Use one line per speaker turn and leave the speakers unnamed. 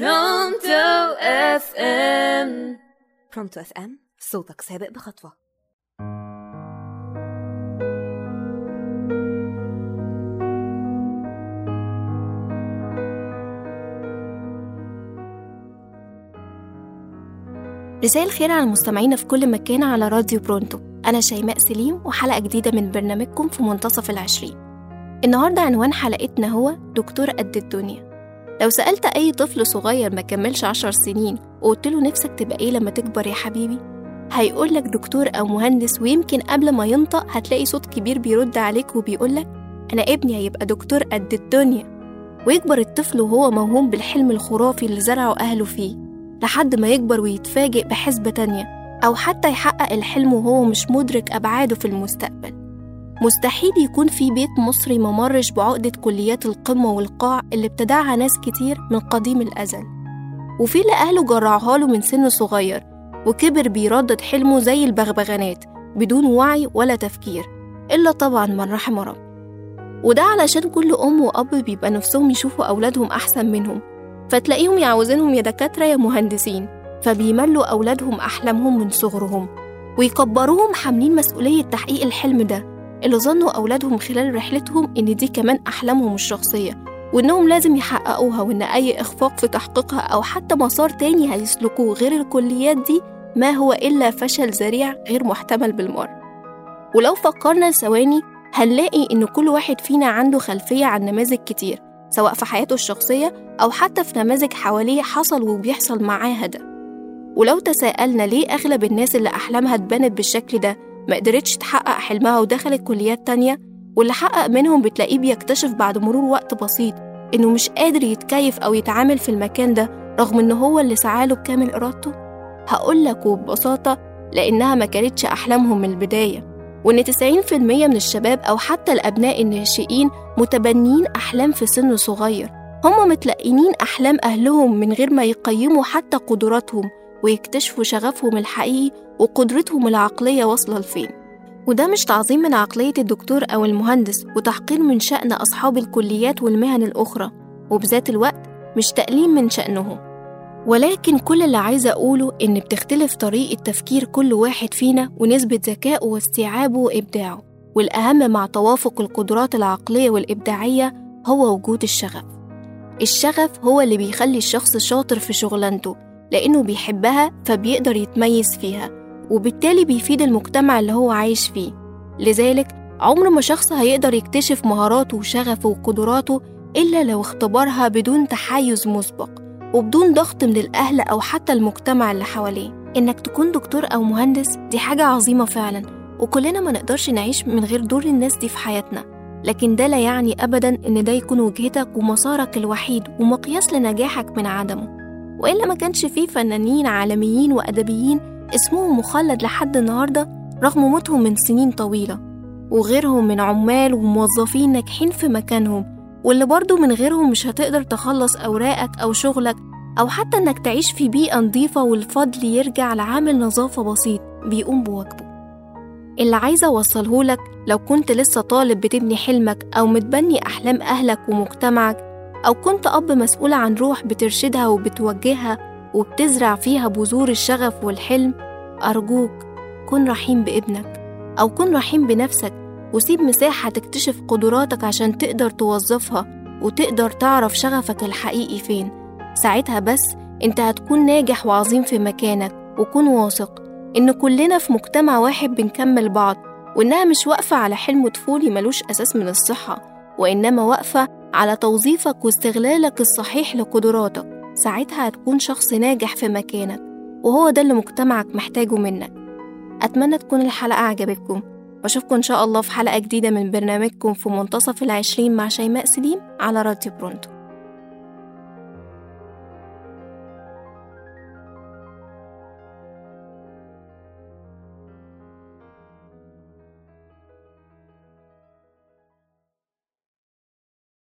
Pronto
FM. Pronto FM صوتك سابق بخطوة.
رسائل خير على المستمعين في كل مكان على راديو Pronto. أنا شيماء سليم وحلقة جديدة من برنامجكم في منتصف العشرين. النهاردة عنوان حلقتنا هو دكتور قد الدنيا. لو سألت أي طفل صغير ما كملش عشر سنين وقلت له نفسك تبقى إيه لما تكبر يا حبيبي؟ هيقول لك دكتور أو مهندس ويمكن قبل ما ينطق هتلاقي صوت كبير بيرد عليك وبيقول لك أنا ابني هيبقى دكتور قد الدنيا. ويكبر الطفل وهو موهوم بالحلم الخرافي اللي زرعه أهله فيه لحد ما يكبر ويتفاجئ بحسبة تانية أو حتى يحقق الحلم وهو مش مدرك أبعاده في المستقبل. مستحيل يكون في بيت مصري ممرش بعقدة كليات القمة والقاع اللي ابتدعها ناس كتير من قديم الأزل. وفي اللي أهله جرعوها له من سن صغير وكبر بيردد حلمه زي البغبغانات بدون وعي ولا تفكير إلا طبعا من رحم رب. وده علشان كل أم وأب بيبقى نفسهم يشوفوا أولادهم أحسن منهم فتلاقيهم يعوزينهم يا دكاترة يا مهندسين فبيملوا أولادهم أحلامهم من صغرهم ويكبروهم حاملين مسؤولية تحقيق الحلم ده. اللي ظنوا أولادهم خلال رحلتهم إن دي كمان أحلامهم الشخصية وإنهم لازم يحققوها وإن أي إخفاق في تحقيقها أو حتى مسار تاني هيسلكوه غير الكليات دي ما هو إلا فشل ذريع غير محتمل بالمرة. ولو فكرنا ثواني هنلاقي إن كل واحد فينا عنده خلفية عن نماذج كتير سواء في حياته الشخصية أو حتى في نماذج حواليه حصل وبيحصل معاها ده. ولو تساءلنا ليه أغلب الناس اللي أحلامها اتبنت بالشكل ده ما قدرتش تحقق حلمها ودخلت كليات تانية واللي حقق منهم بتلاقيه بيكتشف بعد مرور وقت بسيط إنه مش قادر يتكيف أو يتعامل في المكان ده رغم إن هو اللي سعاله بكامل إرادته. هقولك وببساطة لأنها ما كانتش أحلامهم من البداية وإن 90% من الشباب أو حتى الأبناء الناشئين متبنيين أحلام في سن صغير. هم متلقنين أحلام أهلهم من غير ما يقيموا حتى قدراتهم ويكتشفوا شغفهم الحقيقي وقدرتهم العقلية واصلة لفين. وده مش تعظيم من عقلية الدكتور أو المهندس وتحقير من شأن أصحاب الكليات والمهن الأخرى وبذات الوقت مش تقليل من شأنهم. ولكن كل اللي عايزة أقوله إن بتختلف طريقة تفكير كل واحد فينا ونسبة ذكائه واستيعابه وإبداعه والأهم مع توافق القدرات العقلية والإبداعية هو وجود الشغف. الشغف هو اللي بيخلي الشخص شاطر في شغلانته لأنه بيحبها فبيقدر يتميز فيها وبالتالي بيفيد المجتمع اللي هو عايش فيه. لذلك عمر ما شخص هيقدر يكتشف مهاراته وشغفه وقدراته إلا لو اختبرها بدون تحيز مسبق وبدون ضغط من الأهل أو حتى المجتمع اللي حواليه. إنك تكون دكتور أو مهندس دي حاجة عظيمة فعلا وكلنا ما نقدرش نعيش من غير دور الناس دي في حياتنا. لكن ده لا يعني أبدا إن ده يكون وجهتك ومسارك الوحيد ومقياس لنجاحك من عدمه. وإلا ما كانش فيه فنانين عالميين وأدبيين اسمهم مخلد لحد النهاردة رغم موتهم من سنين طويلة. وغيرهم من عمال وموظفين ناجحين في مكانهم واللي برضه من غيرهم مش هتقدر تخلص أوراقك أو شغلك أو حتى إنك تعيش في بيئة نظيفة والفضل يرجع لعامل نظافة بسيط بيقوم بواجبه. اللي عايزة أوصلهولك لو كنت لسه طالب بتبني حلمك أو متبني أحلام أهلك ومجتمعك أو كنت أب مسؤول عن روح بترشدها وبتوجهها وبتزرع فيها بذور الشغف والحلم أرجوك كن رحيم بابنك أو كن رحيم بنفسك وسيب مساحة تكتشف قدراتك عشان تقدر توظفها وتقدر تعرف شغفك الحقيقي فين. ساعتها بس أنت هتكون ناجح وعظيم في مكانك وكن واثق إن كلنا في مجتمع واحد بنكمل بعض وإنها مش واقفة على حلم طفولي ملوش أساس من الصحة وإنما واقفة على توظيفك واستغلالك الصحيح لقدراتك. ساعتها هتكون شخص ناجح في مكانك وهو ده اللي مجتمعك محتاجه منك. أتمنى تكون الحلقة عجبتكم. وأشوفكم إن شاء الله في حلقة جديدة من برنامجكم في منتصف العشرين مع شيماء سليم على راديو برونتو.